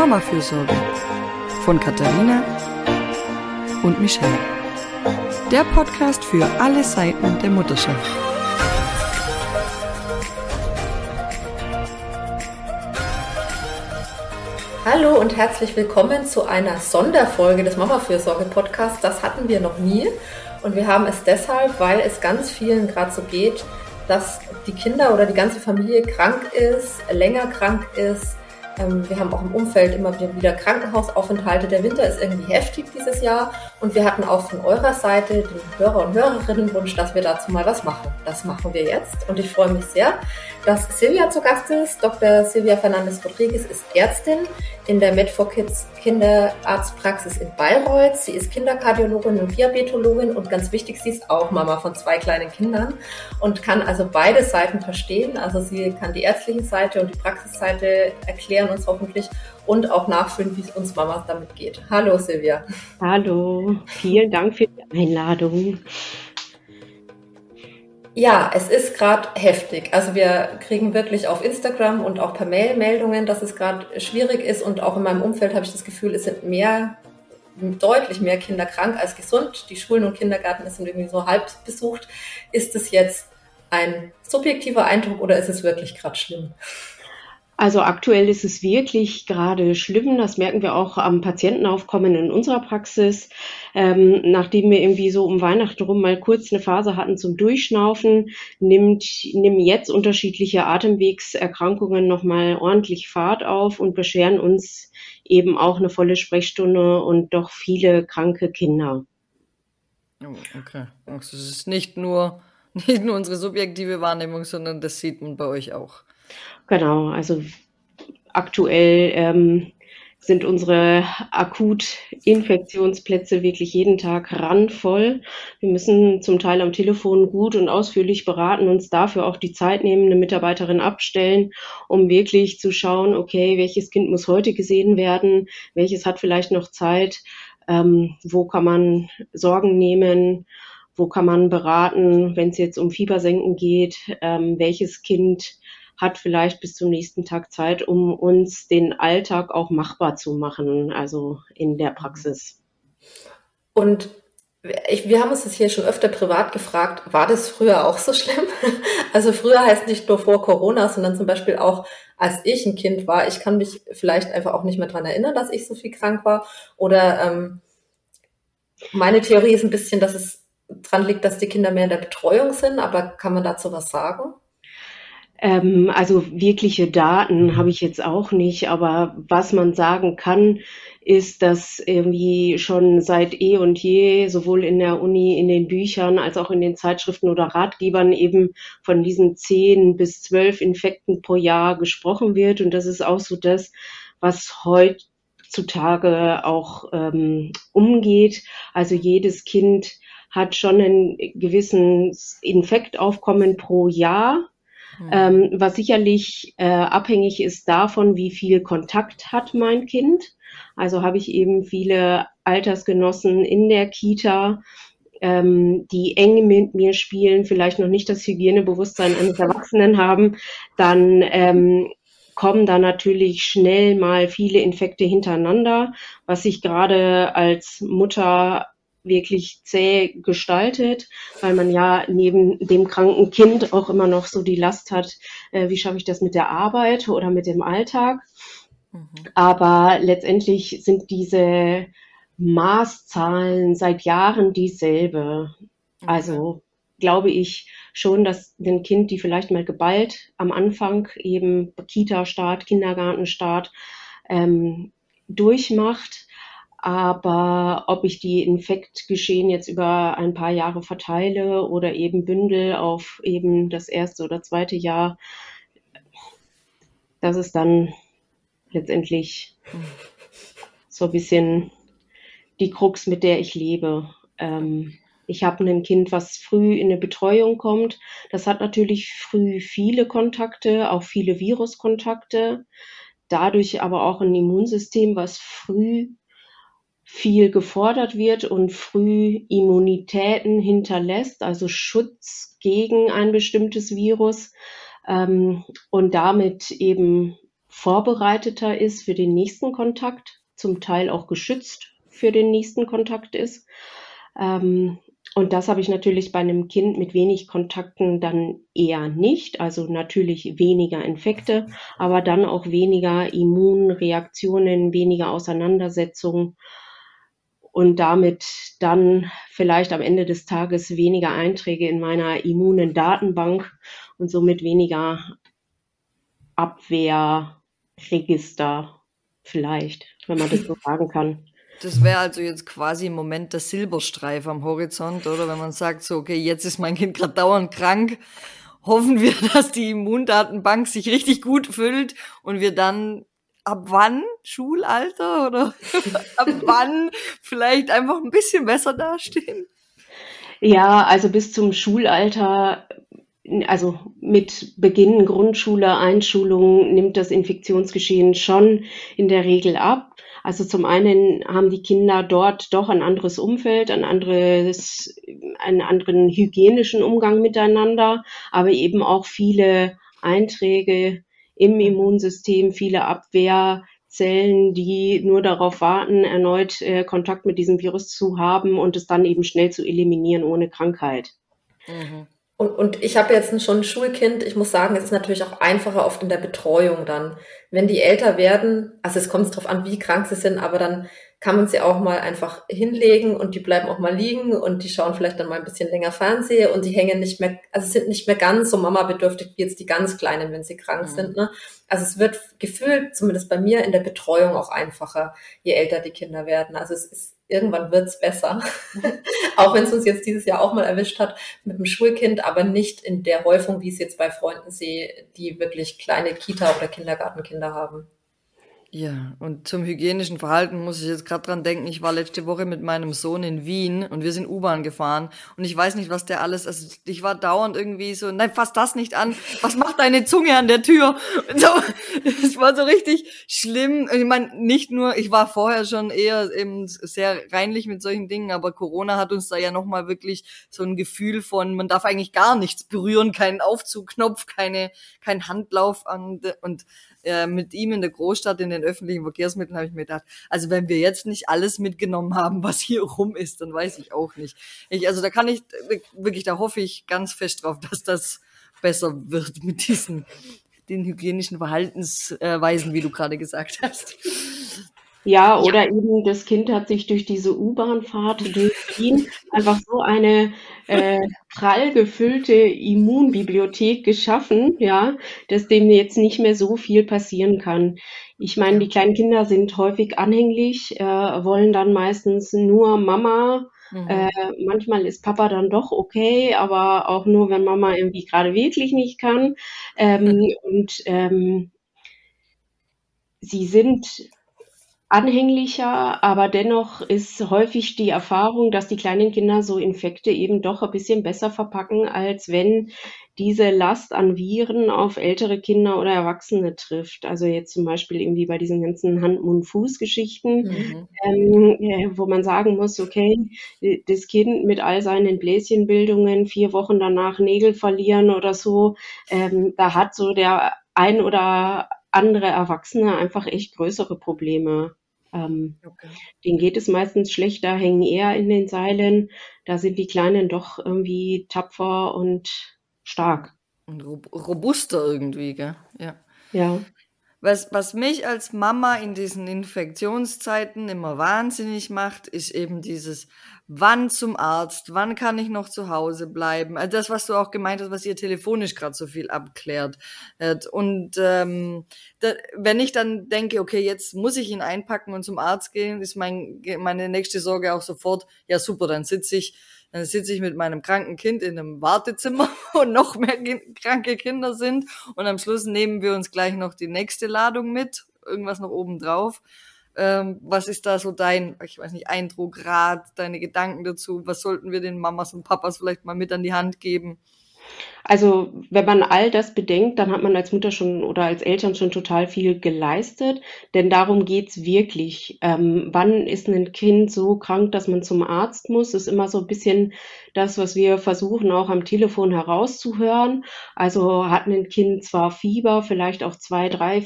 Mama-Fürsorge von Katharina und Michelle. Der Podcast für alle Seiten der Mutterschaft. Hallo und herzlich willkommen zu einer Sonderfolge des Mama-Fürsorge-Podcasts. Das hatten wir noch nie und wir haben es deshalb, weil es ganz vielen gerade so geht, dass die Kinder oder die ganze Familie krank ist, länger krank ist, wir haben auch im Umfeld immer wieder Krankenhausaufenthalte. Der Winter ist irgendwie heftig dieses Jahr und wir hatten auch von eurer Seite den Hörer- und Hörerinnenwunsch, dass wir dazu mal was machen. Das machen wir jetzt und ich freue mich sehr, dass Silvia zu Gast ist. Dr. Silvia Fernandes Rodriguez ist Ärztin in der Med4Kids Kinderarztpraxis in Bayreuth. Sie ist Kinderkardiologin und Diabetologin und ganz wichtig, sie ist auch Mama von zwei kleinen Kindern und kann also beide Seiten verstehen. Also sie kann die ärztliche Seite und die Praxisseite erklären uns hoffentlich und auch nachfühlen, wie es uns Mamas damit geht. Hallo Silvia. Hallo, vielen Dank für die Einladung. Ja, es ist gerade heftig. Also wir kriegen wirklich auf Instagram und auch per Mail Meldungen, dass es gerade schwierig ist und auch in meinem Umfeld habe ich das Gefühl, es sind mehr, deutlich mehr Kinder krank als gesund. Die Schulen und Kindergärten sind irgendwie so halb besucht. Ist es jetzt ein subjektiver Eindruck oder ist es wirklich gerade schlimm? Also aktuell ist es wirklich gerade schlimm. Das merken wir auch am Patientenaufkommen in unserer Praxis. Ähm, nachdem wir irgendwie so um Weihnachten rum mal kurz eine Phase hatten zum Durchschnaufen, nimmt, nehmen jetzt unterschiedliche Atemwegserkrankungen nochmal ordentlich Fahrt auf und bescheren uns eben auch eine volle Sprechstunde und doch viele kranke Kinder. Oh, okay. Also es ist nicht nur, nicht nur unsere subjektive Wahrnehmung, sondern das sieht man bei euch auch. Genau, also aktuell ähm, sind unsere Akut-Infektionsplätze wirklich jeden Tag randvoll. Wir müssen zum Teil am Telefon gut und ausführlich beraten, uns dafür auch die Zeit nehmen, eine Mitarbeiterin abstellen, um wirklich zu schauen, okay, welches Kind muss heute gesehen werden, welches hat vielleicht noch Zeit, ähm, wo kann man Sorgen nehmen, wo kann man beraten, wenn es jetzt um Fiebersenken geht, ähm, welches Kind hat vielleicht bis zum nächsten Tag Zeit, um uns den Alltag auch machbar zu machen, also in der Praxis. Und ich, wir haben uns das hier schon öfter privat gefragt, war das früher auch so schlimm? Also früher heißt nicht nur vor Corona, sondern zum Beispiel auch, als ich ein Kind war. Ich kann mich vielleicht einfach auch nicht mehr dran erinnern, dass ich so viel krank war. Oder ähm, meine Theorie ist ein bisschen, dass es dran liegt, dass die Kinder mehr in der Betreuung sind. Aber kann man dazu was sagen? Ähm, also wirkliche Daten habe ich jetzt auch nicht, aber was man sagen kann, ist, dass irgendwie schon seit eh und je sowohl in der Uni, in den Büchern als auch in den Zeitschriften oder Ratgebern eben von diesen zehn bis zwölf Infekten pro Jahr gesprochen wird. Und das ist auch so das, was heutzutage auch ähm, umgeht. Also jedes Kind hat schon ein gewisses Infektaufkommen pro Jahr Mhm. Ähm, was sicherlich äh, abhängig ist davon, wie viel Kontakt hat mein Kind. Also habe ich eben viele Altersgenossen in der Kita, ähm, die eng mit mir spielen, vielleicht noch nicht das Hygienebewusstsein eines Erwachsenen haben, dann ähm, kommen da natürlich schnell mal viele Infekte hintereinander, was sich gerade als Mutter wirklich zäh gestaltet, weil man ja neben dem kranken Kind auch immer noch so die Last hat, äh, wie schaffe ich das mit der Arbeit oder mit dem Alltag. Mhm. Aber letztendlich sind diese Maßzahlen seit Jahren dieselbe. Mhm. Also glaube ich schon, dass ein Kind, die vielleicht mal geballt am Anfang eben Kita-Start, Kindergartenstart ähm, durchmacht, aber ob ich die Infektgeschehen jetzt über ein paar Jahre verteile oder eben bündel auf eben das erste oder zweite Jahr, das ist dann letztendlich so ein bisschen die Krux, mit der ich lebe. Ähm, ich habe ein Kind, was früh in eine Betreuung kommt. Das hat natürlich früh viele Kontakte, auch viele Viruskontakte. Dadurch aber auch ein Immunsystem, was früh viel gefordert wird und früh Immunitäten hinterlässt, also Schutz gegen ein bestimmtes Virus ähm, und damit eben vorbereiteter ist für den nächsten Kontakt, zum Teil auch geschützt für den nächsten Kontakt ist. Ähm, und das habe ich natürlich bei einem Kind mit wenig Kontakten dann eher nicht. Also natürlich weniger Infekte, aber dann auch weniger Immunreaktionen, weniger Auseinandersetzungen und damit dann vielleicht am Ende des Tages weniger Einträge in meiner immunen Datenbank und somit weniger Abwehrregister vielleicht, wenn man das so sagen kann. Das wäre also jetzt quasi im Moment der Silberstreif am Horizont, oder? Wenn man sagt, so, okay, jetzt ist mein Kind gerade dauernd krank, hoffen wir, dass die Immundatenbank sich richtig gut füllt und wir dann ab wann Schulalter oder ab wann vielleicht einfach ein bisschen besser dastehen? Ja, also bis zum Schulalter, also mit Beginn Grundschule, Einschulung nimmt das Infektionsgeschehen schon in der Regel ab. Also zum einen haben die Kinder dort doch ein anderes Umfeld, ein anderes, einen anderen hygienischen Umgang miteinander, aber eben auch viele Einträge im Immunsystem, viele Abwehrzellen, die nur darauf warten, erneut äh, Kontakt mit diesem Virus zu haben und es dann eben schnell zu eliminieren ohne Krankheit. Mhm. Und, und ich habe jetzt schon ein Schulkind. Ich muss sagen, es ist natürlich auch einfacher oft in der Betreuung dann. Wenn die älter werden, also es kommt darauf an, wie krank sie sind, aber dann kann man sie auch mal einfach hinlegen und die bleiben auch mal liegen und die schauen vielleicht dann mal ein bisschen länger Fernsehen und die hängen nicht mehr, also sind nicht mehr ganz so Mama-bedürftig wie jetzt die ganz Kleinen, wenn sie krank mhm. sind. Ne? Also es wird gefühlt, zumindest bei mir, in der Betreuung auch einfacher, je älter die Kinder werden. Also es ist irgendwann wird's besser. auch wenn es uns jetzt dieses Jahr auch mal erwischt hat mit dem Schulkind, aber nicht in der Häufung, wie ich es jetzt bei Freunden sehe, die wirklich kleine Kita- oder Kindergartenkinder haben. Ja, und zum hygienischen Verhalten muss ich jetzt gerade dran denken. Ich war letzte Woche mit meinem Sohn in Wien und wir sind U-Bahn gefahren und ich weiß nicht, was der alles, also ich war dauernd irgendwie so, nein, fass das nicht an. Was macht deine Zunge an der Tür? Und so, es war so richtig schlimm. Ich meine, nicht nur, ich war vorher schon eher eben sehr reinlich mit solchen Dingen, aber Corona hat uns da ja nochmal wirklich so ein Gefühl von, man darf eigentlich gar nichts berühren, keinen Aufzugknopf, keine, kein Handlauf an und äh, mit ihm in der Großstadt in den öffentlichen Verkehrsmitteln habe ich mir gedacht, also wenn wir jetzt nicht alles mitgenommen haben, was hier rum ist, dann weiß ich auch nicht. Ich, also da kann ich wirklich, da hoffe ich ganz fest drauf, dass das besser wird mit diesen den hygienischen Verhaltensweisen, wie du gerade gesagt hast. Ja, oder eben das Kind hat sich durch diese U-Bahn-Fahrt durch Wien einfach so eine äh, prall gefüllte Immunbibliothek geschaffen, ja, dass dem jetzt nicht mehr so viel passieren kann. Ich meine, die kleinen Kinder sind häufig anhänglich, äh, wollen dann meistens nur Mama. Mhm. Äh, manchmal ist Papa dann doch okay, aber auch nur, wenn Mama irgendwie gerade wirklich nicht kann. Ähm, mhm. Und ähm, sie sind anhänglicher, aber dennoch ist häufig die Erfahrung, dass die kleinen Kinder so Infekte eben doch ein bisschen besser verpacken, als wenn diese Last an Viren auf ältere Kinder oder Erwachsene trifft. Also jetzt zum Beispiel irgendwie bei diesen ganzen Hand-Mund-Fuß-Geschichten, mhm. ähm, äh, wo man sagen muss, okay, das Kind mit all seinen Bläschenbildungen vier Wochen danach Nägel verlieren oder so, ähm, da hat so der ein oder andere Erwachsene einfach echt größere Probleme. Ähm, okay. Denen geht es meistens schlechter, hängen eher in den Seilen. Da sind die Kleinen doch irgendwie tapfer und stark. Und robuster irgendwie, gell? Ja. Ja. Was, was mich als Mama in diesen Infektionszeiten immer wahnsinnig macht, ist eben dieses, wann zum Arzt, wann kann ich noch zu Hause bleiben. Also das, was du auch gemeint hast, was ihr telefonisch gerade so viel abklärt. Und ähm, da, wenn ich dann denke, okay, jetzt muss ich ihn einpacken und zum Arzt gehen, ist mein, meine nächste Sorge auch sofort, ja super, dann sitze ich dann sitze ich mit meinem kranken Kind in einem Wartezimmer und noch mehr kranke Kinder sind und am Schluss nehmen wir uns gleich noch die nächste Ladung mit, irgendwas noch oben drauf. Ähm, was ist da so dein, ich weiß nicht, Eindruck, Rat, deine Gedanken dazu? Was sollten wir den Mamas und Papas vielleicht mal mit an die Hand geben? Also wenn man all das bedenkt, dann hat man als Mutter schon oder als Eltern schon total viel geleistet, denn darum geht's wirklich. Ähm, wann ist ein Kind so krank, dass man zum Arzt muss? Ist immer so ein bisschen das, was wir versuchen auch am Telefon herauszuhören. Also hat ein Kind zwar Fieber, vielleicht auch zwei, drei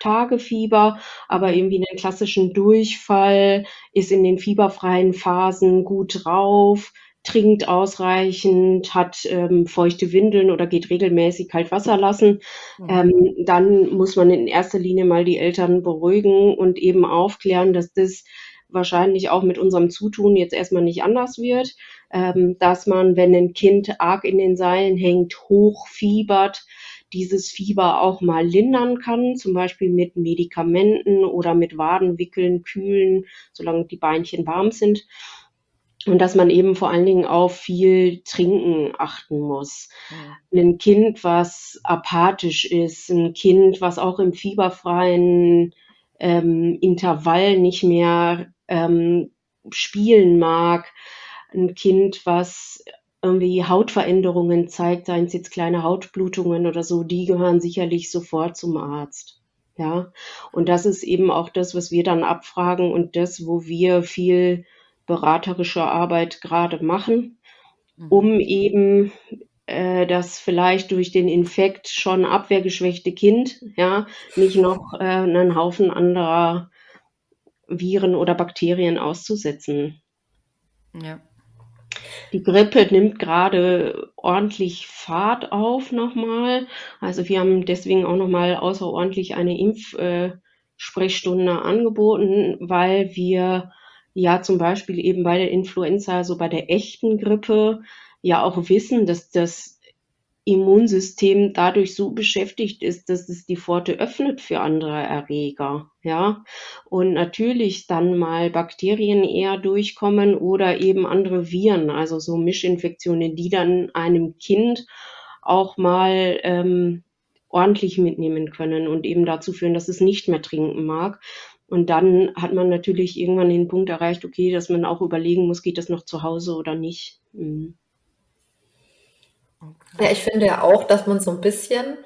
Tage Fieber, aber irgendwie einen klassischen Durchfall, ist in den fieberfreien Phasen gut drauf, trinkt ausreichend, hat ähm, feuchte Windeln oder geht regelmäßig kalt Wasser lassen, mhm. ähm, dann muss man in erster Linie mal die Eltern beruhigen und eben aufklären, dass das wahrscheinlich auch mit unserem Zutun jetzt erstmal nicht anders wird, ähm, dass man, wenn ein Kind arg in den Seilen hängt, hochfiebert, dieses Fieber auch mal lindern kann, zum Beispiel mit Medikamenten oder mit Wadenwickeln, Kühlen, solange die Beinchen warm sind. Und dass man eben vor allen Dingen auf viel Trinken achten muss. Ja. Ein Kind, was apathisch ist, ein Kind, was auch im fieberfreien ähm, Intervall nicht mehr ähm, spielen mag, ein Kind, was irgendwie Hautveränderungen zeigt, seien es jetzt kleine Hautblutungen oder so, die gehören sicherlich sofort zum Arzt. Ja, und das ist eben auch das, was wir dann abfragen und das, wo wir viel beraterische Arbeit gerade machen, mhm. um eben äh, das vielleicht durch den Infekt schon abwehrgeschwächte Kind, ja, nicht noch äh, einen Haufen anderer Viren oder Bakterien auszusetzen. Ja. Die Grippe nimmt gerade ordentlich Fahrt auf nochmal. Also wir haben deswegen auch nochmal außerordentlich eine Impfsprechstunde äh, angeboten, weil wir ja zum Beispiel eben bei der Influenza, also bei der echten Grippe, ja auch wissen, dass das Immunsystem dadurch so beschäftigt ist, dass es die Pforte öffnet für andere Erreger, ja. Und natürlich dann mal Bakterien eher durchkommen oder eben andere Viren, also so Mischinfektionen, die dann einem Kind auch mal ähm, ordentlich mitnehmen können und eben dazu führen, dass es nicht mehr trinken mag. Und dann hat man natürlich irgendwann den Punkt erreicht, okay, dass man auch überlegen muss, geht das noch zu Hause oder nicht. Mhm. Ja, ich finde ja auch, dass man so ein bisschen,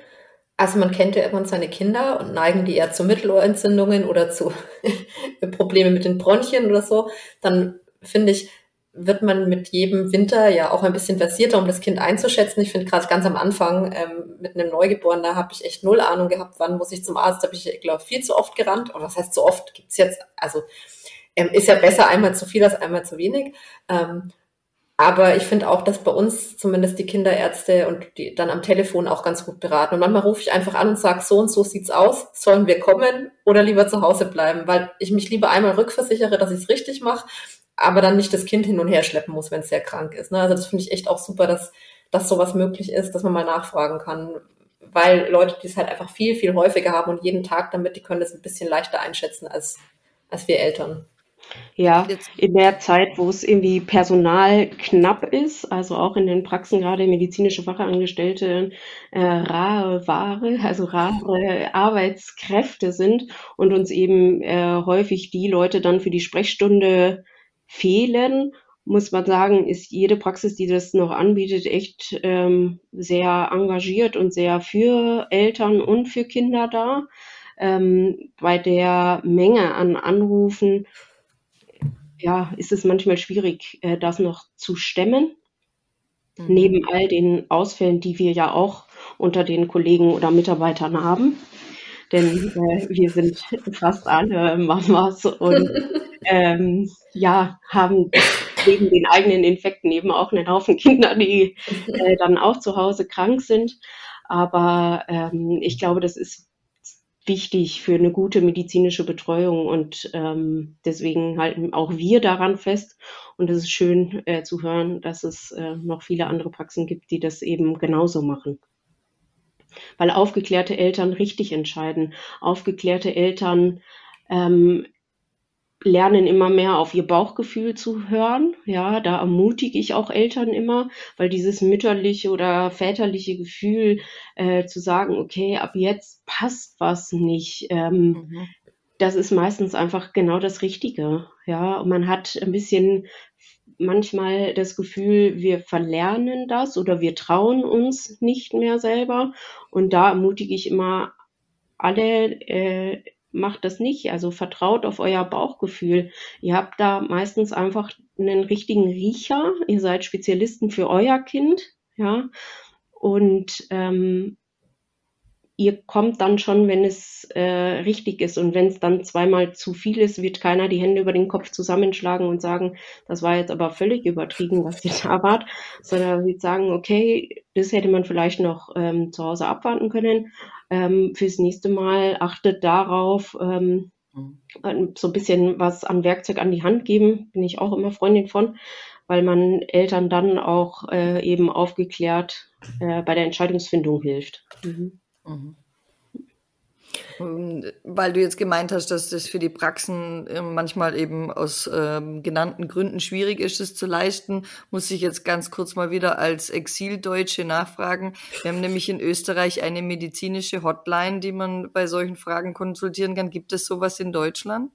also man kennt ja immer seine Kinder und neigen die eher zu Mittelohrentzündungen oder zu Problemen mit den Bronchien oder so, dann finde ich, wird man mit jedem Winter ja auch ein bisschen versierter, um das Kind einzuschätzen. Ich finde gerade ganz am Anfang ähm, mit einem Neugeborenen, da habe ich echt null Ahnung gehabt, wann muss ich zum Arzt. Da habe ich, glaube viel zu oft gerannt. Und was heißt zu oft? Gibt's jetzt, also ähm, ist ja besser einmal zu viel als einmal zu wenig. Ähm, aber ich finde auch, dass bei uns zumindest die Kinderärzte und die dann am Telefon auch ganz gut beraten. Und manchmal rufe ich einfach an und sage, so und so sieht's aus, sollen wir kommen oder lieber zu Hause bleiben, weil ich mich lieber einmal rückversichere, dass ich es richtig mache, aber dann nicht das Kind hin und her schleppen muss, wenn es sehr krank ist. Ne? Also das finde ich echt auch super, dass, dass sowas möglich ist, dass man mal nachfragen kann. Weil Leute, die es halt einfach viel, viel häufiger haben und jeden Tag damit, die können das ein bisschen leichter einschätzen als, als wir Eltern. Ja, in der Zeit, wo es irgendwie Personal knapp ist, also auch in den Praxen gerade medizinische Fachangestellte äh, rare Ware, also rare Arbeitskräfte sind und uns eben äh, häufig die Leute dann für die Sprechstunde fehlen, muss man sagen, ist jede Praxis, die das noch anbietet, echt ähm, sehr engagiert und sehr für Eltern und für Kinder da. Ähm, bei der Menge an Anrufen ja, ist es manchmal schwierig, äh, das noch zu stemmen. Mhm. Neben all den Ausfällen, die wir ja auch unter den Kollegen oder Mitarbeitern haben. Denn äh, wir sind fast alle Mamas und ähm, ja, haben wegen den eigenen Infekten eben auch einen Haufen Kinder, die äh, dann auch zu Hause krank sind. Aber ähm, ich glaube, das ist wichtig für eine gute medizinische Betreuung und ähm, deswegen halten auch wir daran fest. Und es ist schön äh, zu hören, dass es äh, noch viele andere Praxen gibt, die das eben genauso machen. Weil aufgeklärte Eltern richtig entscheiden. Aufgeklärte Eltern ähm, lernen immer mehr auf ihr Bauchgefühl zu hören. Ja, da ermutige ich auch Eltern immer, weil dieses mütterliche oder väterliche Gefühl äh, zu sagen, okay, ab jetzt passt was nicht, ähm, mhm. das ist meistens einfach genau das Richtige. Ja, und man hat ein bisschen manchmal das Gefühl, wir verlernen das oder wir trauen uns nicht mehr selber. Und da ermutige ich immer alle, äh, macht das nicht. Also vertraut auf euer Bauchgefühl. Ihr habt da meistens einfach einen richtigen Riecher. Ihr seid Spezialisten für euer Kind, ja. Und ähm, ihr kommt dann schon, wenn es äh, richtig ist. Und wenn es dann zweimal zu viel ist, wird keiner die Hände über den Kopf zusammenschlagen und sagen, das war jetzt aber völlig übertrieben, was ihr da wart, sondern wird sagen, okay, das hätte man vielleicht noch ähm, zu Hause abwarten können. Ähm, fürs nächste Mal achtet darauf, ähm, mhm. so ein bisschen was an Werkzeug an die Hand geben, bin ich auch immer Freundin von, weil man Eltern dann auch äh, eben aufgeklärt äh, bei der Entscheidungsfindung hilft. Mhm. Mhm. Weil du jetzt gemeint hast, dass das für die Praxen ähm, manchmal eben aus ähm, genannten Gründen schwierig ist, es zu leisten, muss ich jetzt ganz kurz mal wieder als Exildeutsche nachfragen. Wir haben nämlich in Österreich eine medizinische Hotline, die man bei solchen Fragen konsultieren kann. Gibt es sowas in Deutschland?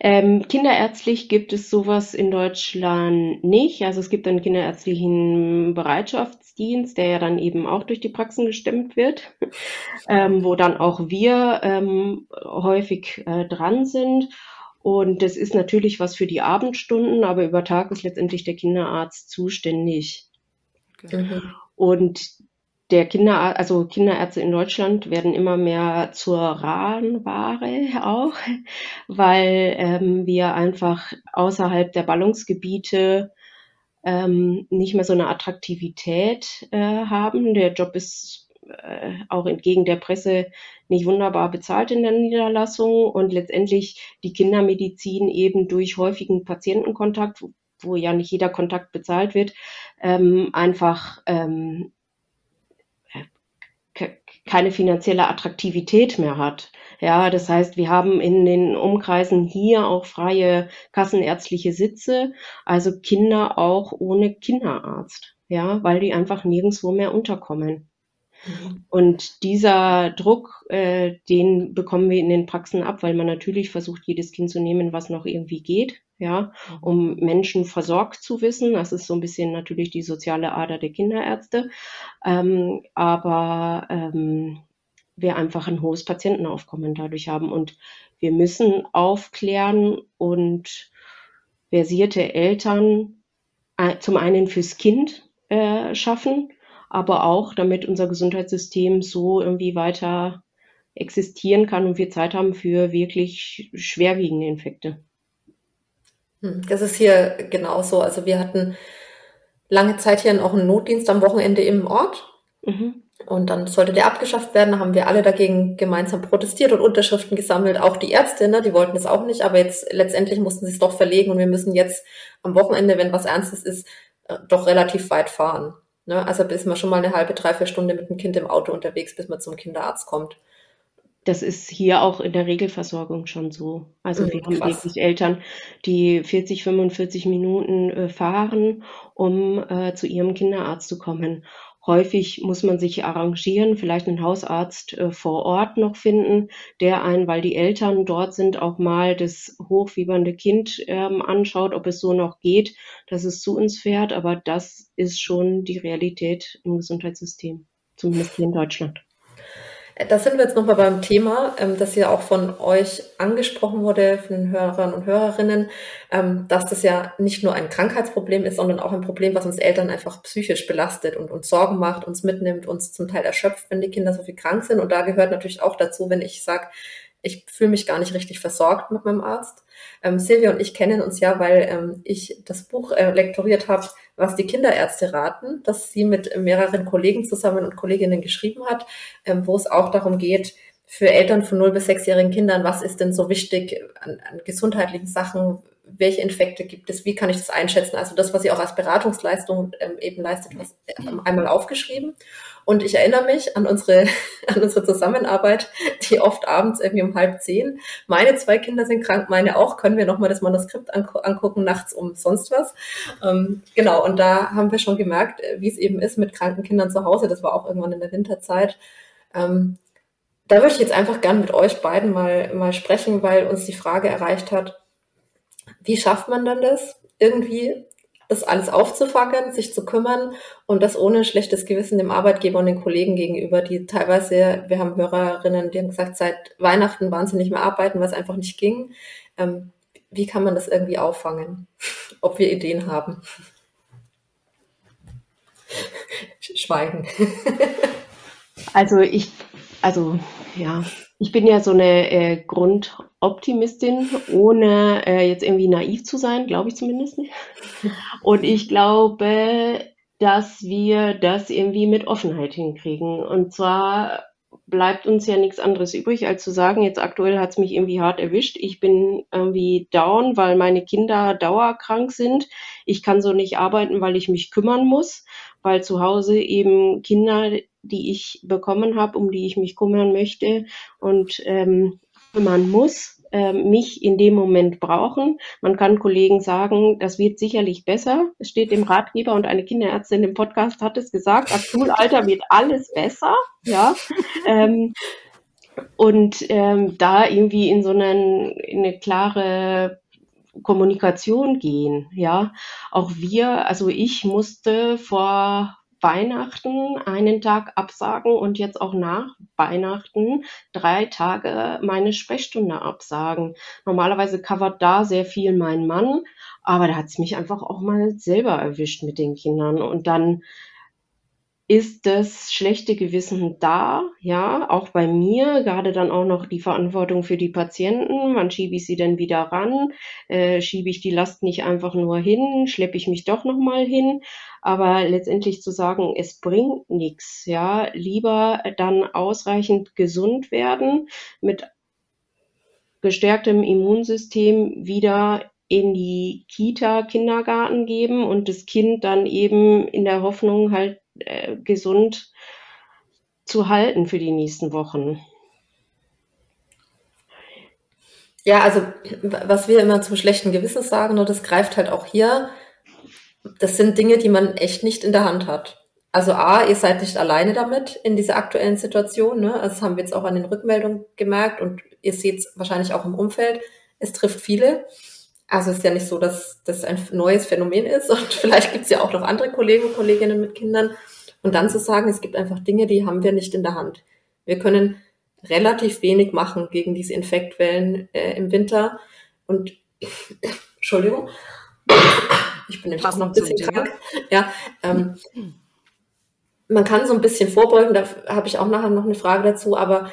Ähm, kinderärztlich gibt es sowas in Deutschland nicht. Also es gibt einen kinderärztlichen Bereitschaftsdienst, der ja dann eben auch durch die Praxen gestemmt wird, ähm, wo dann auch wir ähm, häufig äh, dran sind. Und das ist natürlich was für die Abendstunden, aber über Tag ist letztendlich der Kinderarzt zuständig. Okay. Mhm. Und der Kinder, also Kinderärzte in Deutschland werden immer mehr zur raren Ware auch, weil ähm, wir einfach außerhalb der Ballungsgebiete ähm, nicht mehr so eine Attraktivität äh, haben. Der Job ist äh, auch entgegen der Presse nicht wunderbar bezahlt in der Niederlassung und letztendlich die Kindermedizin eben durch häufigen Patientenkontakt, wo ja nicht jeder Kontakt bezahlt wird, ähm, einfach ähm, keine finanzielle Attraktivität mehr hat. Ja, das heißt, wir haben in den Umkreisen hier auch freie kassenärztliche Sitze, also Kinder auch ohne Kinderarzt, ja, weil die einfach nirgendwo mehr unterkommen. Mhm. Und dieser Druck, äh, den bekommen wir in den Praxen ab, weil man natürlich versucht, jedes Kind zu nehmen, was noch irgendwie geht, ja, mhm. um Menschen versorgt zu wissen. Das ist so ein bisschen natürlich die soziale Ader der Kinderärzte. Ähm, aber ähm, wir einfach ein hohes Patientenaufkommen dadurch haben. Und wir müssen aufklären und versierte Eltern äh, zum einen fürs Kind äh, schaffen aber auch damit unser Gesundheitssystem so irgendwie weiter existieren kann und wir Zeit haben für wirklich schwerwiegende Infekte. Hm, das ist hier genauso. Also wir hatten lange Zeit hier auch einen Notdienst am Wochenende im Ort. Mhm. Und dann sollte der abgeschafft werden. Da haben wir alle dagegen gemeinsam protestiert und Unterschriften gesammelt. Auch die Ärzte, ne, die wollten es auch nicht. Aber jetzt letztendlich mussten sie es doch verlegen und wir müssen jetzt am Wochenende, wenn was Ernstes ist, äh, doch relativ weit fahren. Ne? Also ist man schon mal eine halbe, dreiviertel Stunde mit dem Kind im Auto unterwegs, bis man zum Kinderarzt kommt. Das ist hier auch in der Regelversorgung schon so. Also mhm, wir haben krass. wirklich Eltern, die 40, 45 Minuten äh, fahren, um äh, zu ihrem Kinderarzt zu kommen. Häufig muss man sich arrangieren, vielleicht einen Hausarzt äh, vor Ort noch finden, der einen, weil die Eltern dort sind, auch mal das hochfiebernde Kind ähm, anschaut, ob es so noch geht, dass es zu uns fährt. Aber das ist schon die Realität im Gesundheitssystem, zumindest hier in Deutschland. Da sind wir jetzt nochmal beim Thema, ähm, das ja auch von euch angesprochen wurde, von den Hörern und Hörerinnen, ähm, dass das ja nicht nur ein Krankheitsproblem ist, sondern auch ein Problem, was uns Eltern einfach psychisch belastet und uns Sorgen macht, uns mitnimmt, uns zum Teil erschöpft, wenn die Kinder so viel krank sind. Und da gehört natürlich auch dazu, wenn ich sage, ich fühle mich gar nicht richtig versorgt mit meinem Arzt. Ähm, Silvia und ich kennen uns ja, weil ähm, ich das Buch äh, lektoriert habe, was die Kinderärzte raten, das sie mit mehreren Kollegen zusammen und Kolleginnen geschrieben hat, ähm, wo es auch darum geht, für Eltern von 0 bis 6-jährigen Kindern, was ist denn so wichtig an, an gesundheitlichen Sachen, welche Infekte gibt es, wie kann ich das einschätzen? Also das, was sie auch als Beratungsleistung ähm, eben leistet, was ähm, einmal aufgeschrieben. Und ich erinnere mich an unsere, an unsere Zusammenarbeit, die oft abends irgendwie um halb zehn. Meine zwei Kinder sind krank, meine auch. Können wir nochmal das Manuskript angucken, nachts um sonst was? Ähm, genau, und da haben wir schon gemerkt, äh, wie es eben ist mit kranken Kindern zu Hause. Das war auch irgendwann in der Winterzeit. Ähm, da würde ich jetzt einfach gern mit euch beiden mal, mal sprechen, weil uns die Frage erreicht hat, wie schafft man dann das? Irgendwie das alles aufzufangen, sich zu kümmern und das ohne schlechtes Gewissen dem Arbeitgeber und den Kollegen gegenüber, die teilweise, wir haben Hörerinnen, die haben gesagt, seit Weihnachten waren sie nicht mehr arbeiten, weil es einfach nicht ging. Ähm, wie kann man das irgendwie auffangen? Ob wir Ideen haben? Schweigen. Also ich, also ja, ich bin ja so eine äh, Grundoptimistin, ohne äh, jetzt irgendwie naiv zu sein, glaube ich zumindest nicht. Und ich glaube, dass wir das irgendwie mit Offenheit hinkriegen. Und zwar bleibt uns ja nichts anderes übrig, als zu sagen, jetzt aktuell hat es mich irgendwie hart erwischt. Ich bin irgendwie down, weil meine Kinder dauerkrank sind. Ich kann so nicht arbeiten, weil ich mich kümmern muss, weil zu Hause eben Kinder, die ich bekommen habe, um die ich mich kümmern möchte und ähm, kümmern muss, äh, mich in dem Moment brauchen. Man kann Kollegen sagen, das wird sicherlich besser. Es steht im Ratgeber und eine Kinderärztin im Podcast hat es gesagt, ab Schulalter wird alles besser. Ja. ähm, und ähm, da irgendwie in so einen, in eine klare Kommunikation gehen, ja. Auch wir, also ich musste vor Weihnachten einen Tag absagen und jetzt auch nach Weihnachten drei Tage meine Sprechstunde absagen. Normalerweise covert da sehr viel mein Mann, aber da hat es mich einfach auch mal selber erwischt mit den Kindern und dann ist das schlechte Gewissen da, ja, auch bei mir, gerade dann auch noch die Verantwortung für die Patienten, wann schiebe ich sie denn wieder ran, äh, schiebe ich die Last nicht einfach nur hin, schleppe ich mich doch nochmal hin, aber letztendlich zu sagen, es bringt nichts, ja, lieber dann ausreichend gesund werden, mit gestärktem Immunsystem wieder in die Kita, Kindergarten geben und das Kind dann eben in der Hoffnung halt äh, gesund zu halten für die nächsten Wochen. Ja, also was wir immer zum schlechten Gewissen sagen, und das greift halt auch hier, das sind Dinge, die man echt nicht in der Hand hat. Also A, ihr seid nicht alleine damit in dieser aktuellen Situation. Ne? Das haben wir jetzt auch an den Rückmeldungen gemerkt und ihr seht es wahrscheinlich auch im Umfeld. Es trifft viele. Also es ist ja nicht so, dass das ein neues Phänomen ist und vielleicht gibt es ja auch noch andere Kollegen und Kolleginnen mit Kindern. Und dann zu sagen, es gibt einfach Dinge, die haben wir nicht in der Hand. Wir können relativ wenig machen gegen diese Infektwellen äh, im Winter. Und Entschuldigung, ich bin nämlich auch noch ein bisschen krank. Ja, ähm, man kann so ein bisschen vorbeugen, da habe ich auch nachher noch eine Frage dazu, aber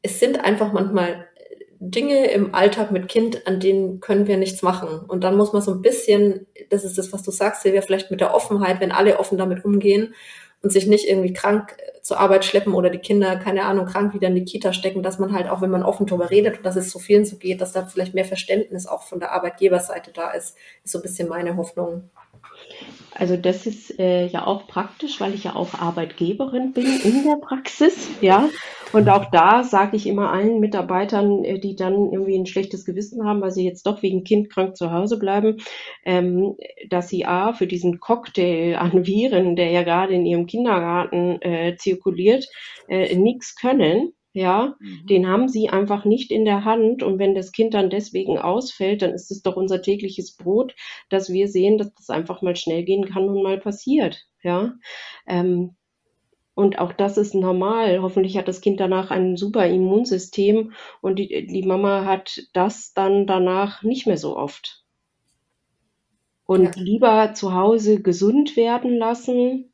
es sind einfach manchmal Dinge im Alltag mit Kind, an denen können wir nichts machen. Und dann muss man so ein bisschen, das ist das, was du sagst, Silvia, vielleicht mit der Offenheit, wenn alle offen damit umgehen und sich nicht irgendwie krank zur Arbeit schleppen oder die Kinder, keine Ahnung, krank wieder in die Kita stecken, dass man halt auch, wenn man offen darüber redet und dass es so vielen so geht, dass da vielleicht mehr Verständnis auch von der Arbeitgeberseite da ist, ist so ein bisschen meine Hoffnung. Also das ist äh, ja auch praktisch, weil ich ja auch Arbeitgeberin bin in der Praxis, ja. Und auch da sage ich immer allen Mitarbeitern, äh, die dann irgendwie ein schlechtes Gewissen haben, weil sie jetzt doch wegen Kind krank zu Hause bleiben, ähm, dass sie A, für diesen Cocktail an Viren, der ja gerade in ihrem Kindergarten äh, zirkuliert, äh, nichts können ja, mhm. den haben sie einfach nicht in der Hand. Und wenn das Kind dann deswegen ausfällt, dann ist es doch unser tägliches Brot, dass wir sehen, dass das einfach mal schnell gehen kann und mal passiert. Ja, ähm, und auch das ist normal. Hoffentlich hat das Kind danach ein super Immunsystem und die, die Mama hat das dann danach nicht mehr so oft. Und ja. lieber zu Hause gesund werden lassen,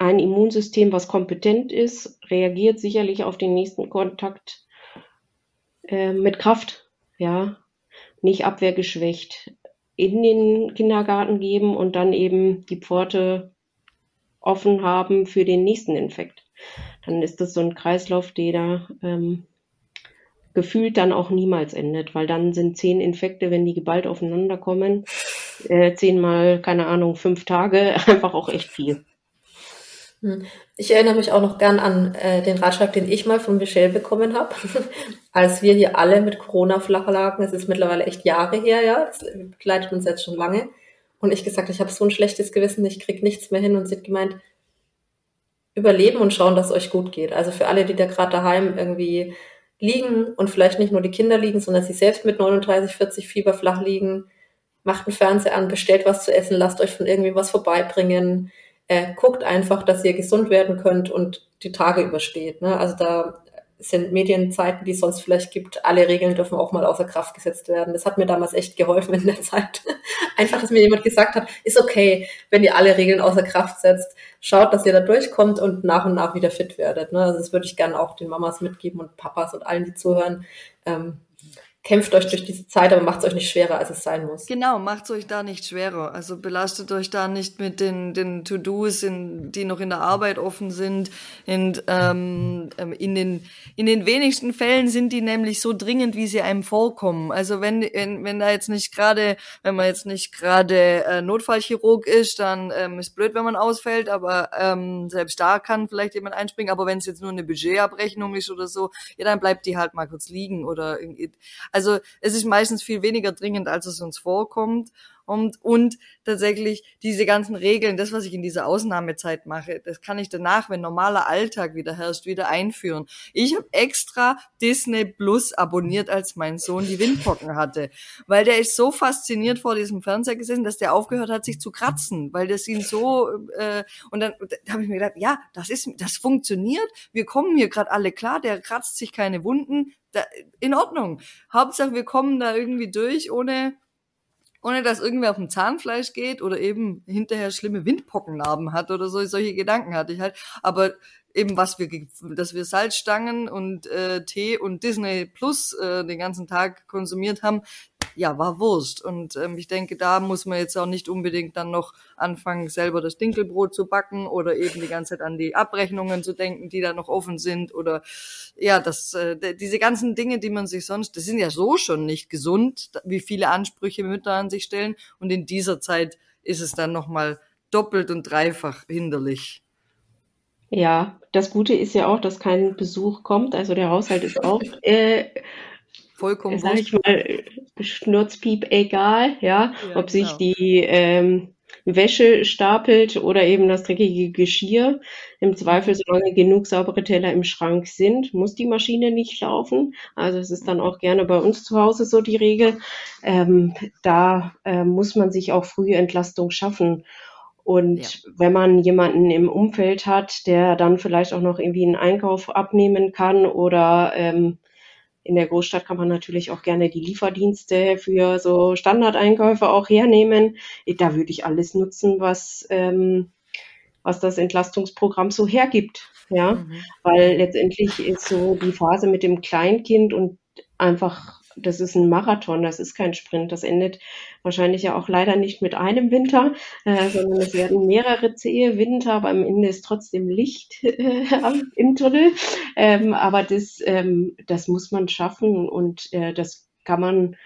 ein Immunsystem, was kompetent ist, reagiert sicherlich auf den nächsten Kontakt äh, mit Kraft, ja, nicht abwehrgeschwächt in den Kindergarten geben und dann eben die Pforte offen haben für den nächsten Infekt. Dann ist das so ein Kreislauf, der da ähm, gefühlt dann auch niemals endet, weil dann sind zehn Infekte, wenn die geballt aufeinander kommen, äh, zehnmal, keine Ahnung, fünf Tage, einfach auch echt viel. Hm. Ich erinnere mich auch noch gern an äh, den Ratschlag, den ich mal von Michelle bekommen habe, als wir hier alle mit Corona flach lagen. Es ist mittlerweile echt Jahre her, ja. Das begleitet uns jetzt schon lange. Und ich gesagt, ich habe so ein schlechtes Gewissen, ich krieg nichts mehr hin. Und sie hat gemeint, überleben und schauen, dass es euch gut geht. Also für alle, die da gerade daheim irgendwie liegen und vielleicht nicht nur die Kinder liegen, sondern sie selbst mit 39, 40 Fieber flach liegen, macht einen Fernseher an, bestellt was zu essen, lasst euch von irgendwie was vorbeibringen, äh, guckt einfach, dass ihr gesund werden könnt und die Tage übersteht. Ne? Also da sind Medienzeiten, die es sonst vielleicht gibt, alle Regeln dürfen auch mal außer Kraft gesetzt werden. Das hat mir damals echt geholfen in der Zeit. Einfach, dass mir jemand gesagt hat, ist okay, wenn ihr alle Regeln außer Kraft setzt. Schaut, dass ihr da durchkommt und nach und nach wieder fit werdet. Ne? Also das würde ich gerne auch den Mamas mitgeben und Papas und allen, die zuhören. Ähm, kämpft euch durch diese Zeit, aber macht es euch nicht schwerer, als es sein muss. Genau, macht es euch da nicht schwerer. Also belastet euch da nicht mit den, den To-Dos, die noch in der Arbeit offen sind. Und, ähm, ähm, in, den, in den wenigsten Fällen sind die nämlich so dringend, wie sie einem vorkommen. Also wenn, wenn, wenn da jetzt nicht gerade, wenn man jetzt nicht gerade äh, Notfallchirurg ist, dann ähm, ist blöd, wenn man ausfällt, aber ähm, selbst da kann vielleicht jemand einspringen. Aber wenn es jetzt nur eine Budgetabrechnung ist oder so, ja, dann bleibt die halt mal kurz liegen oder also es ist meistens viel weniger dringend, als es uns vorkommt. Und, und tatsächlich diese ganzen Regeln, das, was ich in dieser Ausnahmezeit mache, das kann ich danach, wenn normaler Alltag wieder herrscht, wieder einführen. Ich habe extra Disney Plus abonniert, als mein Sohn die Windpocken hatte, weil der ist so fasziniert vor diesem Fernseher gesessen, dass der aufgehört hat, sich zu kratzen, weil das ihn so äh, und dann da habe ich mir gedacht, ja, das ist, das funktioniert. Wir kommen hier gerade alle klar. Der kratzt sich keine Wunden. Da, in Ordnung. Hauptsache, wir kommen da irgendwie durch, ohne ohne dass irgendwer auf dem Zahnfleisch geht oder eben hinterher schlimme Windpockennarben hat oder so. Solche Gedanken hatte ich halt. Aber eben was wir, dass wir Salzstangen und äh, Tee und Disney Plus äh, den ganzen Tag konsumiert haben, ja, war Wurst. Und ähm, ich denke, da muss man jetzt auch nicht unbedingt dann noch anfangen, selber das Dinkelbrot zu backen oder eben die ganze Zeit an die Abrechnungen zu denken, die da noch offen sind oder ja, das, äh, diese ganzen Dinge, die man sich sonst, das sind ja so schon nicht gesund, wie viele Ansprüche Mütter an sich stellen. Und in dieser Zeit ist es dann nochmal doppelt und dreifach hinderlich. Ja, das Gute ist ja auch, dass kein Besuch kommt. Also der Haushalt ist auch äh, vollkommen sag ich mal, Schnurzpiep egal, ja, ja ob sich genau. die ähm, Wäsche stapelt oder eben das dreckige Geschirr. Im Zweifel, solange genug saubere Teller im Schrank sind, muss die Maschine nicht laufen. Also es ist dann auch gerne bei uns zu Hause so die Regel. Ähm, da äh, muss man sich auch frühe Entlastung schaffen. Und ja. wenn man jemanden im Umfeld hat, der dann vielleicht auch noch irgendwie einen Einkauf abnehmen kann oder ähm, in der Großstadt kann man natürlich auch gerne die Lieferdienste für so Standardeinkäufe auch hernehmen. Da würde ich alles nutzen, was, ähm, was das Entlastungsprogramm so hergibt. Ja, mhm. weil letztendlich ist so die Phase mit dem Kleinkind und einfach das ist ein Marathon, das ist kein Sprint. Das endet wahrscheinlich ja auch leider nicht mit einem Winter, äh, sondern es werden mehrere zähe Winter, aber am Ende ist trotzdem Licht äh, im Tunnel. Ähm, aber das, ähm, das muss man schaffen und äh, das kann man,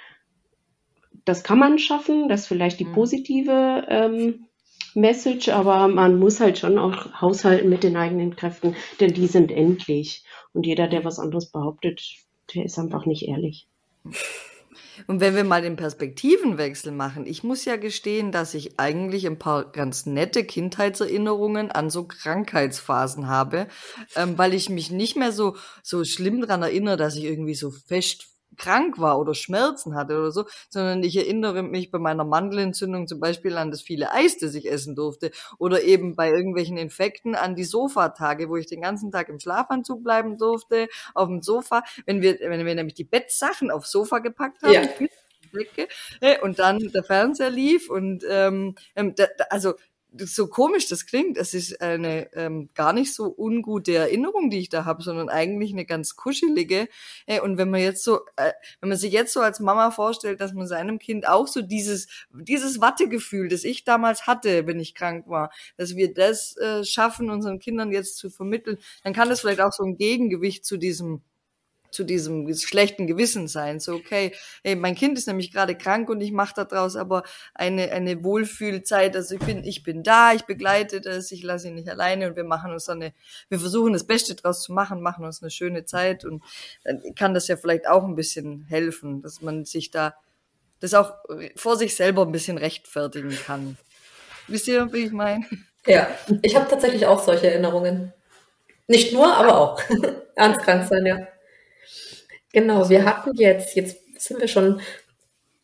das kann man schaffen. Das ist vielleicht die mhm. positive ähm, Message, aber man muss halt schon auch haushalten mit den eigenen Kräften, denn die sind endlich. Und jeder, der was anderes behauptet, der ist einfach nicht ehrlich. Und wenn wir mal den Perspektivenwechsel machen, ich muss ja gestehen, dass ich eigentlich ein paar ganz nette Kindheitserinnerungen an so Krankheitsphasen habe, ähm, weil ich mich nicht mehr so, so schlimm dran erinnere, dass ich irgendwie so fest krank war oder Schmerzen hatte oder so, sondern ich erinnere mich bei meiner Mandelentzündung zum Beispiel an das viele Eis, das ich essen durfte oder eben bei irgendwelchen Infekten an die Sofatage, wo ich den ganzen Tag im Schlafanzug bleiben durfte, auf dem Sofa, wenn wir, wenn wir nämlich die Bettsachen aufs Sofa gepackt haben, ja. Äh, und dann der Fernseher lief und ähm, ähm da, also so komisch das klingt, es ist eine ähm, gar nicht so ungute Erinnerung, die ich da habe, sondern eigentlich eine ganz kuschelige. Äh, und wenn man jetzt so, äh, wenn man sich jetzt so als Mama vorstellt, dass man seinem Kind auch so dieses dieses Wattegefühl, das ich damals hatte, wenn ich krank war, dass wir das äh, schaffen, unseren Kindern jetzt zu vermitteln, dann kann das vielleicht auch so ein Gegengewicht zu diesem zu diesem schlechten Gewissen sein. So, okay, hey, mein Kind ist nämlich gerade krank und ich mache daraus aber eine, eine Wohlfühlzeit. Also ich bin, ich bin da, ich begleite das, ich lasse ihn nicht alleine und wir machen uns eine, wir versuchen das Beste draus zu machen, machen uns eine schöne Zeit und dann kann das ja vielleicht auch ein bisschen helfen, dass man sich da das auch vor sich selber ein bisschen rechtfertigen kann. Wisst ihr, wie ich meine? Ja, ich habe tatsächlich auch solche Erinnerungen. Nicht nur, aber auch. Ernst krank sein, ja. Genau, wir hatten jetzt, jetzt sind wir schon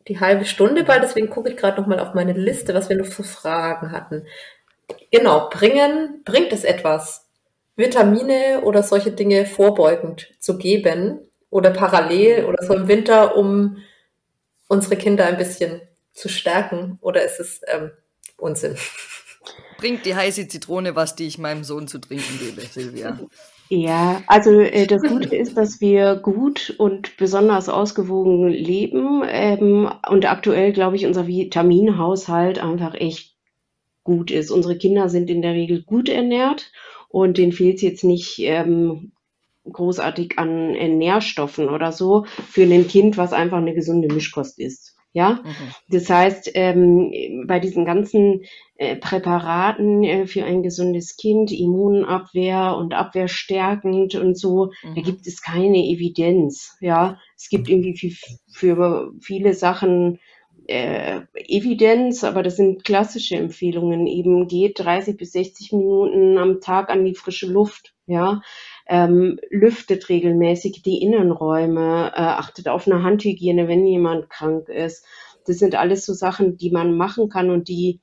die halbe Stunde bald, deswegen gucke ich gerade noch mal auf meine Liste, was wir noch für Fragen hatten. Genau, bringen, bringt es etwas, Vitamine oder solche Dinge vorbeugend zu geben oder parallel oder so im Winter, um unsere Kinder ein bisschen zu stärken? Oder ist es ähm, Unsinn? Bringt die heiße Zitrone was, die ich meinem Sohn zu trinken gebe, Silvia? Ja, also äh, das Gute ist, dass wir gut und besonders ausgewogen leben ähm, und aktuell, glaube ich, unser Vitaminhaushalt einfach echt gut ist. Unsere Kinder sind in der Regel gut ernährt und denen fehlt es jetzt nicht ähm, großartig an äh, Nährstoffen oder so für ein Kind, was einfach eine gesunde Mischkost ist. Ja, mhm. das heißt, ähm, bei diesen ganzen äh, Präparaten äh, für ein gesundes Kind, Immunabwehr und abwehrstärkend und so, mhm. da gibt es keine Evidenz. Ja, es gibt irgendwie für, für viele Sachen äh, Evidenz, aber das sind klassische Empfehlungen. Eben geht 30 bis 60 Minuten am Tag an die frische Luft. Ja, ähm, lüftet regelmäßig die Innenräume, äh, achtet auf eine Handhygiene, wenn jemand krank ist. Das sind alles so Sachen, die man machen kann und die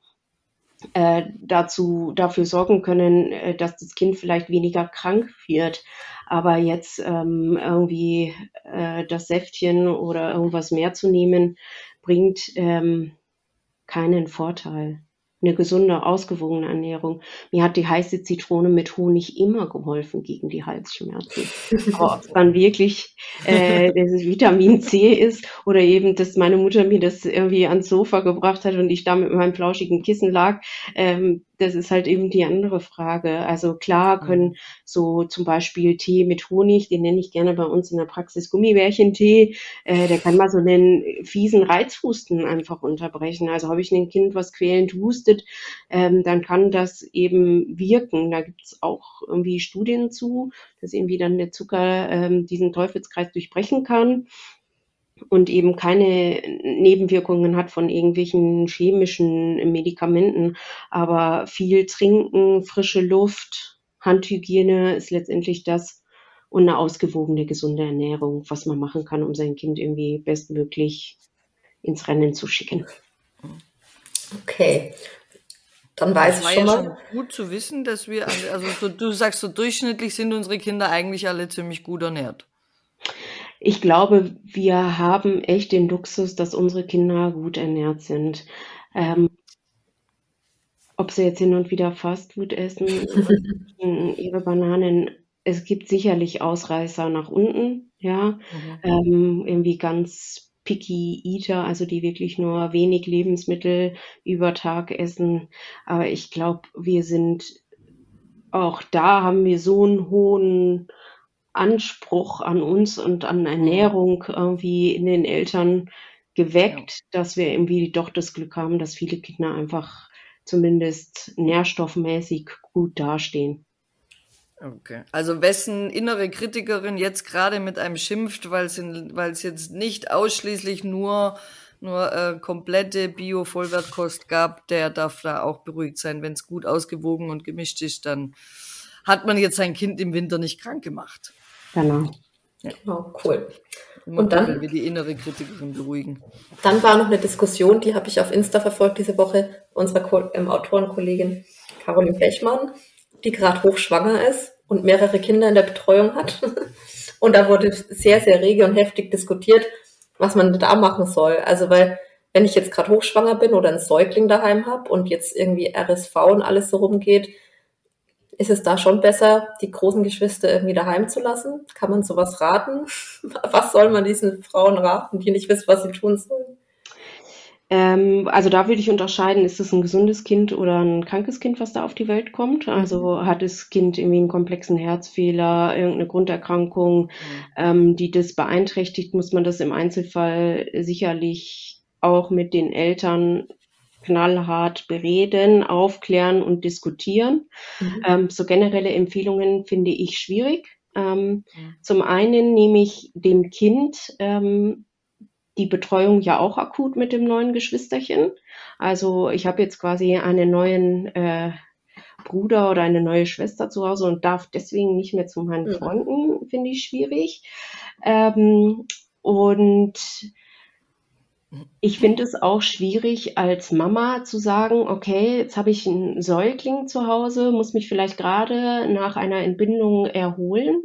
äh, dazu dafür sorgen können, äh, dass das Kind vielleicht weniger krank wird. Aber jetzt ähm, irgendwie äh, das Säftchen oder irgendwas mehr zu nehmen, bringt ähm, keinen Vorteil eine gesunde, ausgewogene Ernährung. Mir hat die heiße Zitrone mit Honig immer geholfen gegen die Halsschmerzen. Aber ob es dann wirklich äh, das Vitamin C ist oder eben, dass meine Mutter mir das irgendwie ans Sofa gebracht hat und ich da mit meinem flauschigen Kissen lag, ähm, das ist halt eben die andere Frage. Also klar mhm. können so zum Beispiel Tee mit Honig, den nenne ich gerne bei uns in der Praxis Gummibärchentee, äh, der kann mal so einen fiesen Reizhusten einfach unterbrechen. Also habe ich ein Kind, was quälend hustet, ähm, dann kann das eben wirken. Da gibt es auch irgendwie Studien zu, dass irgendwie dann der Zucker ähm, diesen Teufelskreis durchbrechen kann und eben keine Nebenwirkungen hat von irgendwelchen chemischen Medikamenten. Aber viel trinken, frische Luft, Handhygiene ist letztendlich das und eine ausgewogene, gesunde Ernährung, was man machen kann, um sein Kind irgendwie bestmöglich ins Rennen zu schicken. Okay. Dann weiß das ich schon ja mal. Schon gut zu wissen, dass wir, also so, du sagst so durchschnittlich sind unsere Kinder eigentlich alle ziemlich gut ernährt. Ich glaube, wir haben echt den Luxus, dass unsere Kinder gut ernährt sind. Ähm, ob sie jetzt hin und wieder Fastfood essen, ihre Bananen, es gibt sicherlich Ausreißer nach unten, ja, mhm. ähm, irgendwie ganz picky Eater, also die wirklich nur wenig Lebensmittel über Tag essen. Aber ich glaube, wir sind auch da haben wir so einen hohen Anspruch an uns und an Ernährung irgendwie in den Eltern geweckt, ja. dass wir irgendwie doch das Glück haben, dass viele Kinder einfach zumindest nährstoffmäßig gut dastehen. Okay. Also wessen innere Kritikerin jetzt gerade mit einem schimpft, weil es jetzt nicht ausschließlich nur nur äh, komplette Bio-Vollwertkost gab, der darf da auch beruhigt sein. Wenn es gut ausgewogen und gemischt ist, dann hat man jetzt sein Kind im Winter nicht krank gemacht. Genau. Ja. Oh, cool. Immer und dann, wenn wir die innere Kritikerin beruhigen. Dann war noch eine Diskussion, die habe ich auf Insta verfolgt diese Woche, unserer ähm, Autorenkollegin Caroline Pechmann, die gerade hochschwanger ist und mehrere Kinder in der Betreuung hat. Und da wurde sehr, sehr rege und heftig diskutiert, was man da machen soll. Also weil, wenn ich jetzt gerade hochschwanger bin oder einen Säugling daheim habe und jetzt irgendwie RSV und alles so rumgeht, ist es da schon besser, die großen Geschwister irgendwie daheim zu lassen? Kann man sowas raten? Was soll man diesen Frauen raten, die nicht wissen, was sie tun sollen? Ähm, also da würde ich unterscheiden, ist es ein gesundes Kind oder ein krankes Kind, was da auf die Welt kommt? Also hat das Kind irgendwie einen komplexen Herzfehler, irgendeine Grunderkrankung, mhm. ähm, die das beeinträchtigt, muss man das im Einzelfall sicherlich auch mit den Eltern knallhart bereden, aufklären und diskutieren. Mhm. Ähm, so generelle Empfehlungen finde ich schwierig. Ähm, mhm. Zum einen nehme ich dem Kind ähm, die Betreuung ja auch akut mit dem neuen Geschwisterchen. Also ich habe jetzt quasi einen neuen äh, Bruder oder eine neue Schwester zu Hause und darf deswegen nicht mehr zu meinen mhm. Freunden, finde ich schwierig. Ähm, und ich finde es auch schwierig als Mama zu sagen, okay, jetzt habe ich einen Säugling zu Hause, muss mich vielleicht gerade nach einer Entbindung erholen,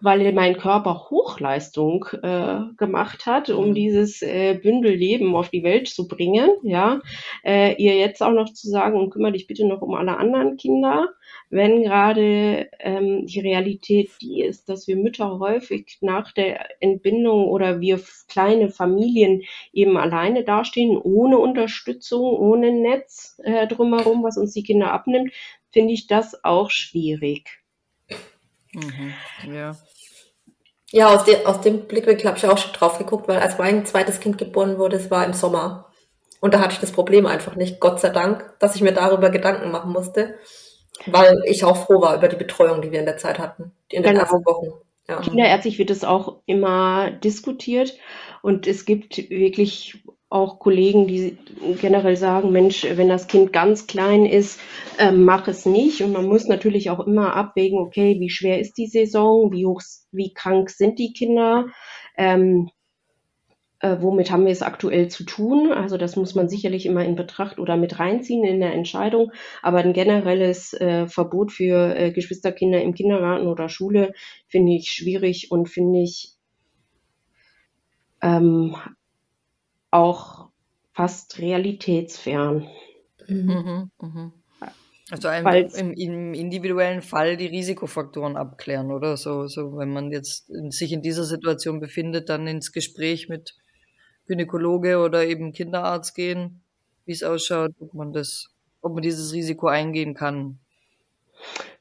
weil mein Körper Hochleistung äh, gemacht hat, um mhm. dieses äh, Bündelleben auf die Welt zu bringen. Ja, äh, ihr jetzt auch noch zu sagen und kümmere dich bitte noch um alle anderen Kinder wenn gerade ähm, die Realität die ist, dass wir Mütter häufig nach der Entbindung oder wir kleine Familien eben alleine dastehen, ohne Unterstützung, ohne Netz äh, drumherum, was uns die Kinder abnimmt, finde ich das auch schwierig. Mhm. Ja. Ja, aus, de aus dem Blickwinkel habe ich auch schon drauf geguckt, weil als mein zweites Kind geboren wurde, es war im Sommer. Und da hatte ich das Problem einfach nicht, Gott sei Dank, dass ich mir darüber Gedanken machen musste. Weil ich auch froh war über die Betreuung, die wir in der Zeit hatten, in den genau. ersten Wochen. Ja. Kinderärztlich wird es auch immer diskutiert und es gibt wirklich auch Kollegen, die generell sagen, Mensch, wenn das Kind ganz klein ist, äh, mach es nicht. Und man muss natürlich auch immer abwägen, okay, wie schwer ist die Saison, wie hoch, wie krank sind die Kinder, ähm, äh, womit haben wir es aktuell zu tun? Also das muss man sicherlich immer in Betracht oder mit reinziehen in der Entscheidung. Aber ein generelles äh, Verbot für äh, Geschwisterkinder im Kindergarten oder Schule finde ich schwierig und finde ich ähm, auch fast realitätsfern. Mhm, mh. Also ein, im, im, individuellen Fall die Risikofaktoren abklären, oder? So, so wenn man jetzt sich in dieser Situation befindet, dann ins Gespräch mit Gynäkologe oder eben Kinderarzt gehen, wie es ausschaut, ob man das, ob man dieses Risiko eingehen kann.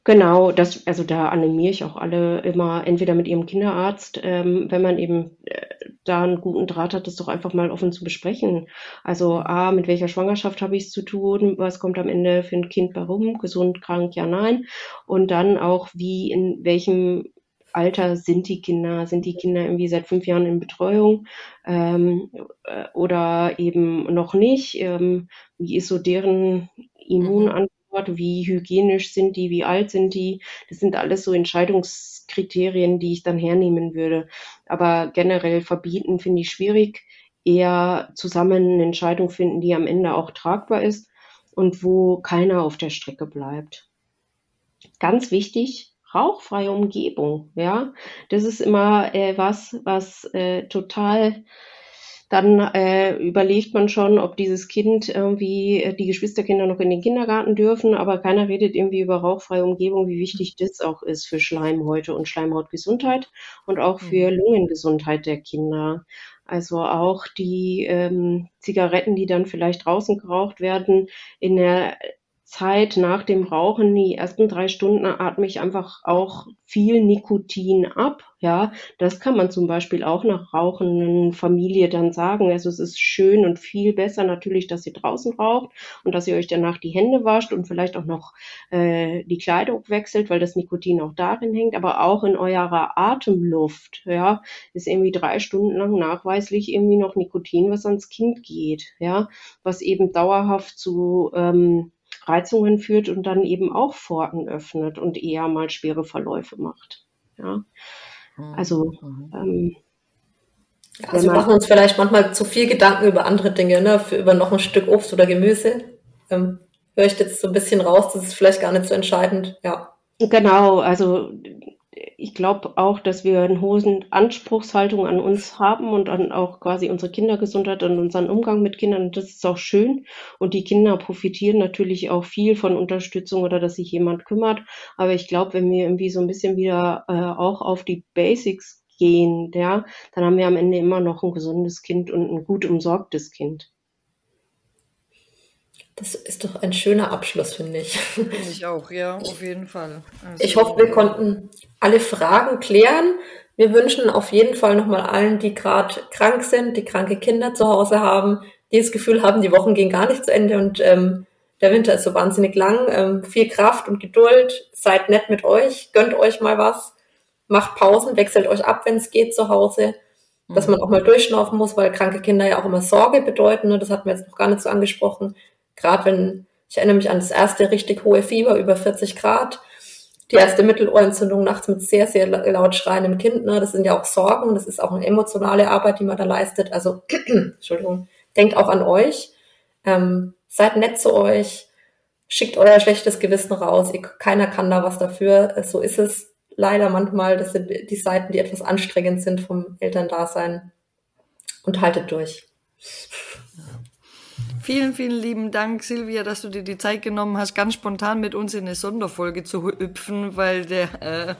Genau, das, also da animiere ich auch alle immer entweder mit ihrem Kinderarzt, ähm, wenn man eben äh, da einen guten Draht hat, das doch einfach mal offen zu besprechen. Also A, mit welcher Schwangerschaft habe ich es zu tun, was kommt am Ende für ein Kind warum, gesund, krank, ja, nein. Und dann auch, wie, in welchem Alter sind die Kinder? Sind die Kinder irgendwie seit fünf Jahren in Betreuung ähm, äh, oder eben noch nicht? Ähm, wie ist so deren Immunantwort? Wie hygienisch sind die? Wie alt sind die? Das sind alles so Entscheidungskriterien, die ich dann hernehmen würde. Aber generell verbieten finde ich schwierig. Eher zusammen eine Entscheidung finden, die am Ende auch tragbar ist und wo keiner auf der Strecke bleibt. Ganz wichtig, rauchfreie Umgebung, ja. Das ist immer äh, was, was äh, total dann äh, überlegt man schon, ob dieses Kind irgendwie, äh, die Geschwisterkinder noch in den Kindergarten dürfen, aber keiner redet irgendwie über rauchfreie Umgebung, wie wichtig das auch ist für Schleimhäute und Schleimhautgesundheit und auch für mhm. Lungengesundheit der Kinder. Also auch die ähm, Zigaretten, die dann vielleicht draußen geraucht werden, in der Zeit nach dem Rauchen, die ersten drei Stunden atme ich einfach auch viel Nikotin ab. Ja, das kann man zum Beispiel auch nach rauchenden Familie dann sagen. Also es ist schön und viel besser natürlich, dass ihr draußen raucht und dass ihr euch danach die Hände wascht und vielleicht auch noch äh, die Kleidung wechselt, weil das Nikotin auch darin hängt, aber auch in eurer Atemluft. Ja, ist irgendwie drei Stunden lang nachweislich irgendwie noch Nikotin, was ans Kind geht. Ja, was eben dauerhaft zu ähm, Reizungen führt und dann eben auch Pforten öffnet und eher mal schwere Verläufe macht. Ja. Mhm. Also mhm. ähm, also wir machen uns vielleicht manchmal zu viel Gedanken über andere Dinge, ne? Für, über noch ein Stück Obst oder Gemüse. Ähm, höre ich jetzt so ein bisschen raus, das ist vielleicht gar nicht so entscheidend, ja. Genau, also ich glaube auch, dass wir eine hohe Anspruchshaltung an uns haben und an auch quasi unsere Kindergesundheit und unseren Umgang mit Kindern. Und das ist auch schön. Und die Kinder profitieren natürlich auch viel von Unterstützung oder dass sich jemand kümmert. Aber ich glaube, wenn wir irgendwie so ein bisschen wieder äh, auch auf die Basics gehen, ja, dann haben wir am Ende immer noch ein gesundes Kind und ein gut umsorgtes Kind. Das ist doch ein schöner Abschluss, finde ich. Finde ich auch, ja, auf jeden Fall. Also, ich hoffe, wir konnten alle Fragen klären. Wir wünschen auf jeden Fall nochmal allen, die gerade krank sind, die kranke Kinder zu Hause haben, die das Gefühl haben, die Wochen gehen gar nicht zu Ende und ähm, der Winter ist so wahnsinnig lang. Ähm, viel Kraft und Geduld. Seid nett mit euch, gönnt euch mal was, macht Pausen, wechselt euch ab, wenn es geht zu Hause. Dass mhm. man auch mal durchschnaufen muss, weil kranke Kinder ja auch immer Sorge bedeuten. Ne? Das hatten wir jetzt noch gar nicht so angesprochen. Gerade wenn, ich erinnere mich an das erste richtig hohe Fieber über 40 Grad. die erste Mittelohrentzündung nachts mit sehr, sehr laut schreiendem Kind. Ne? Das sind ja auch Sorgen, das ist auch eine emotionale Arbeit, die man da leistet. Also, Entschuldigung, denkt auch an euch. Ähm, seid nett zu euch, schickt euer schlechtes Gewissen raus. Ihr, keiner kann da was dafür. So ist es leider manchmal. Das sind die Seiten, die etwas anstrengend sind vom Elterndasein. Und haltet durch. Vielen, vielen lieben Dank, Silvia, dass du dir die Zeit genommen hast, ganz spontan mit uns in eine Sonderfolge zu hüpfen, weil der, äh,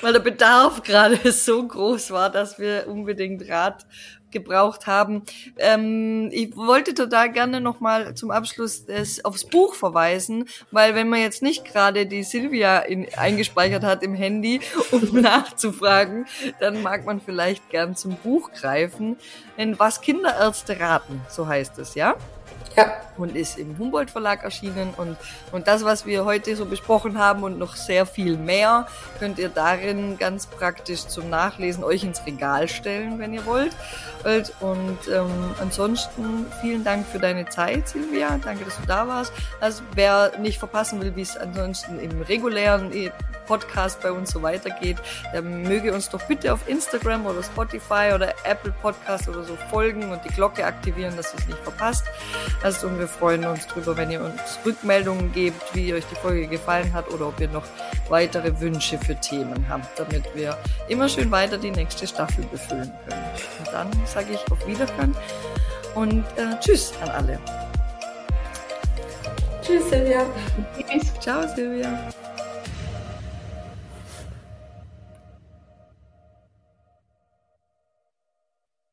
weil der Bedarf gerade so groß war, dass wir unbedingt Rat gebraucht haben. Ähm, ich wollte total gerne nochmal zum Abschluss des, aufs Buch verweisen, weil wenn man jetzt nicht gerade die Silvia in, eingespeichert hat im Handy, um nachzufragen, dann mag man vielleicht gern zum Buch greifen. Denn was Kinderärzte raten, so heißt es, ja? Ja. Und ist im Humboldt Verlag erschienen. Und, und das, was wir heute so besprochen haben und noch sehr viel mehr, könnt ihr darin ganz praktisch zum Nachlesen euch ins Regal stellen, wenn ihr wollt. Und ähm, ansonsten vielen Dank für deine Zeit, Silvia. Danke, dass du da warst. Also wer nicht verpassen will, wie es ansonsten im regulären Podcast bei uns so weitergeht, der möge uns doch bitte auf Instagram oder Spotify oder Apple Podcast oder so folgen und die Glocke aktivieren, dass ihr es nicht verpasst. Also, und wir freuen uns drüber, wenn ihr uns Rückmeldungen gebt, wie euch die Folge gefallen hat oder ob ihr noch weitere Wünsche für Themen habt, damit wir immer schön weiter die nächste Staffel befüllen können. Und dann sage ich auf Wiederhören und äh, Tschüss an alle. Tschüss, Silvia. Ciao, Silvia.